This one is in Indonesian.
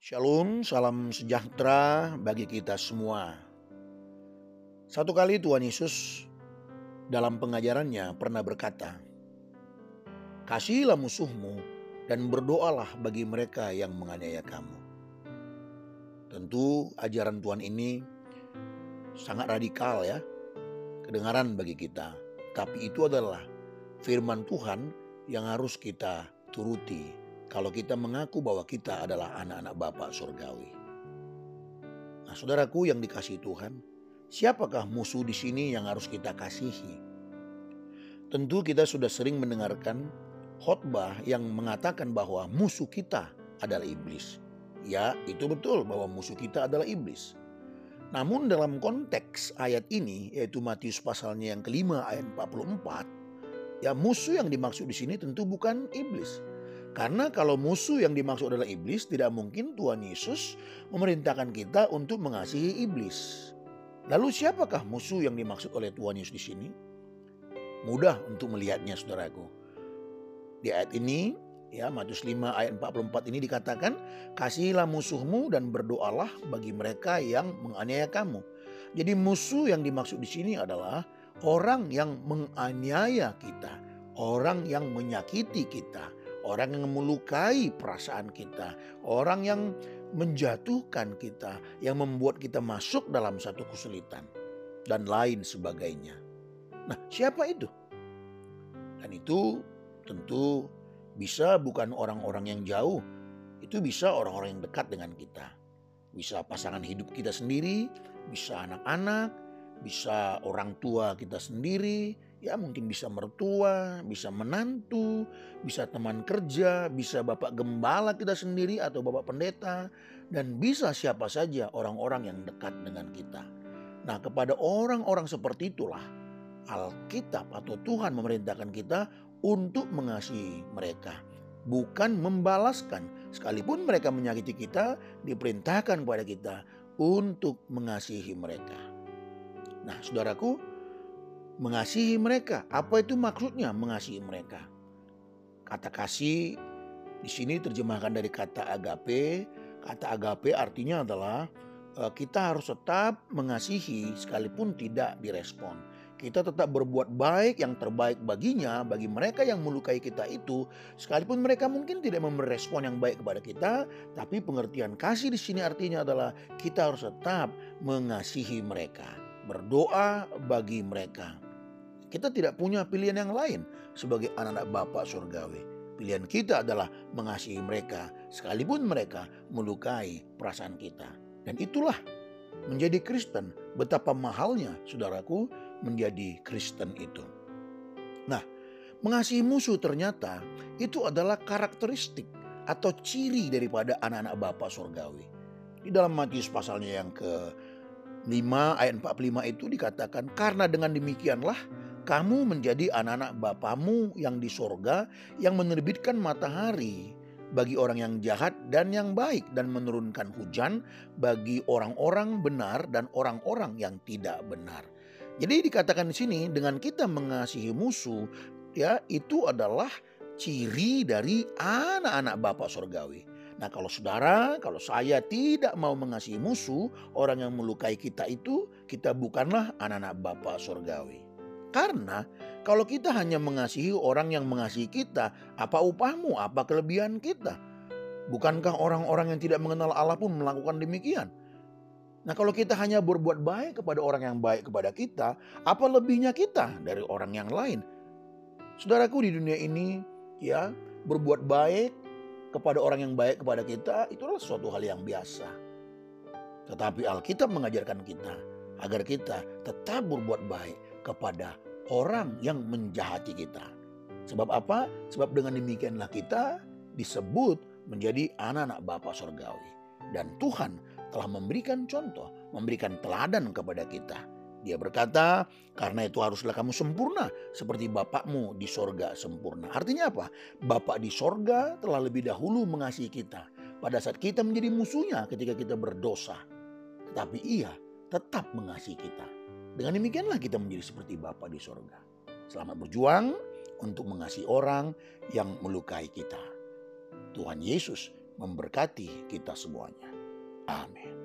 Shalom, salam sejahtera bagi kita semua. Satu kali Tuhan Yesus dalam pengajarannya pernah berkata, "Kasihilah musuhmu dan berdoalah bagi mereka yang menganiaya kamu." Tentu ajaran Tuhan ini sangat radikal ya, kedengaran bagi kita. Tapi itu adalah firman Tuhan yang harus kita turuti kalau kita mengaku bahwa kita adalah anak-anak Bapa surgawi. Nah, saudaraku yang dikasih Tuhan, siapakah musuh di sini yang harus kita kasihi? Tentu kita sudah sering mendengarkan khotbah yang mengatakan bahwa musuh kita adalah iblis. Ya, itu betul bahwa musuh kita adalah iblis. Namun dalam konteks ayat ini yaitu Matius pasalnya yang kelima ayat 44 ya musuh yang dimaksud di sini tentu bukan iblis. Karena kalau musuh yang dimaksud adalah iblis tidak mungkin Tuhan Yesus memerintahkan kita untuk mengasihi iblis. Lalu siapakah musuh yang dimaksud oleh Tuhan Yesus di sini? Mudah untuk melihatnya saudaraku. Di ayat ini Ya, Matius 5 ayat 44 ini dikatakan, "Kasihilah musuhmu dan berdoalah bagi mereka yang menganiaya kamu." Jadi musuh yang dimaksud di sini adalah orang yang menganiaya kita, orang yang menyakiti kita, orang yang melukai perasaan kita, orang yang menjatuhkan kita, yang membuat kita masuk dalam satu kesulitan dan lain sebagainya. Nah, siapa itu? Dan itu tentu bisa bukan orang-orang yang jauh, itu bisa orang-orang yang dekat dengan kita. Bisa pasangan hidup kita sendiri, bisa anak-anak, bisa orang tua kita sendiri, ya mungkin bisa mertua, bisa menantu, bisa teman kerja, bisa bapak gembala kita sendiri atau bapak pendeta, dan bisa siapa saja orang-orang yang dekat dengan kita. Nah, kepada orang-orang seperti itulah Alkitab atau Tuhan memerintahkan kita untuk mengasihi mereka, bukan membalaskan. Sekalipun mereka menyakiti kita, diperintahkan kepada kita untuk mengasihi mereka. Nah, saudaraku, mengasihi mereka, apa itu maksudnya mengasihi mereka? Kata kasih di sini terjemahkan dari kata agape. Kata agape artinya adalah eh, kita harus tetap mengasihi sekalipun tidak direspon kita tetap berbuat baik yang terbaik baginya, bagi mereka yang melukai kita itu, sekalipun mereka mungkin tidak memberi respon yang baik kepada kita, tapi pengertian kasih di sini artinya adalah kita harus tetap mengasihi mereka, berdoa bagi mereka. Kita tidak punya pilihan yang lain sebagai anak-anak Bapa surgawi. Pilihan kita adalah mengasihi mereka, sekalipun mereka melukai perasaan kita. Dan itulah menjadi Kristen, betapa mahalnya, saudaraku, menjadi Kristen itu. Nah, mengasihi musuh ternyata itu adalah karakteristik atau ciri daripada anak-anak Bapa surgawi. Di dalam Matius pasalnya yang ke 5 ayat 45 itu dikatakan karena dengan demikianlah kamu menjadi anak-anak Bapamu yang di sorga yang menerbitkan matahari bagi orang yang jahat dan yang baik dan menurunkan hujan bagi orang-orang benar dan orang-orang yang tidak benar. Jadi dikatakan di sini dengan kita mengasihi musuh ya itu adalah ciri dari anak-anak Bapak surgawi. Nah kalau saudara, kalau saya tidak mau mengasihi musuh, orang yang melukai kita itu, kita bukanlah anak-anak Bapak surgawi. Karena kalau kita hanya mengasihi orang yang mengasihi kita, apa upahmu, apa kelebihan kita? Bukankah orang-orang yang tidak mengenal Allah pun melakukan demikian? Nah, kalau kita hanya berbuat baik kepada orang yang baik kepada kita, apa lebihnya kita dari orang yang lain? Saudaraku di dunia ini, ya, berbuat baik kepada orang yang baik kepada kita itu adalah suatu hal yang biasa. Tetapi Alkitab mengajarkan kita agar kita tetap berbuat baik kepada orang yang menjahati kita. Sebab apa? Sebab dengan demikianlah kita disebut menjadi anak-anak Bapa Sorgawi. Dan Tuhan telah memberikan contoh, memberikan teladan kepada kita. Dia berkata, karena itu haruslah kamu sempurna seperti Bapakmu di sorga sempurna. Artinya apa? Bapak di sorga telah lebih dahulu mengasihi kita. Pada saat kita menjadi musuhnya ketika kita berdosa. Tetapi ia tetap mengasihi kita. Dengan demikianlah kita menjadi seperti Bapak di sorga. Selamat berjuang untuk mengasihi orang yang melukai kita. Tuhan Yesus memberkati kita semuanya. Amin.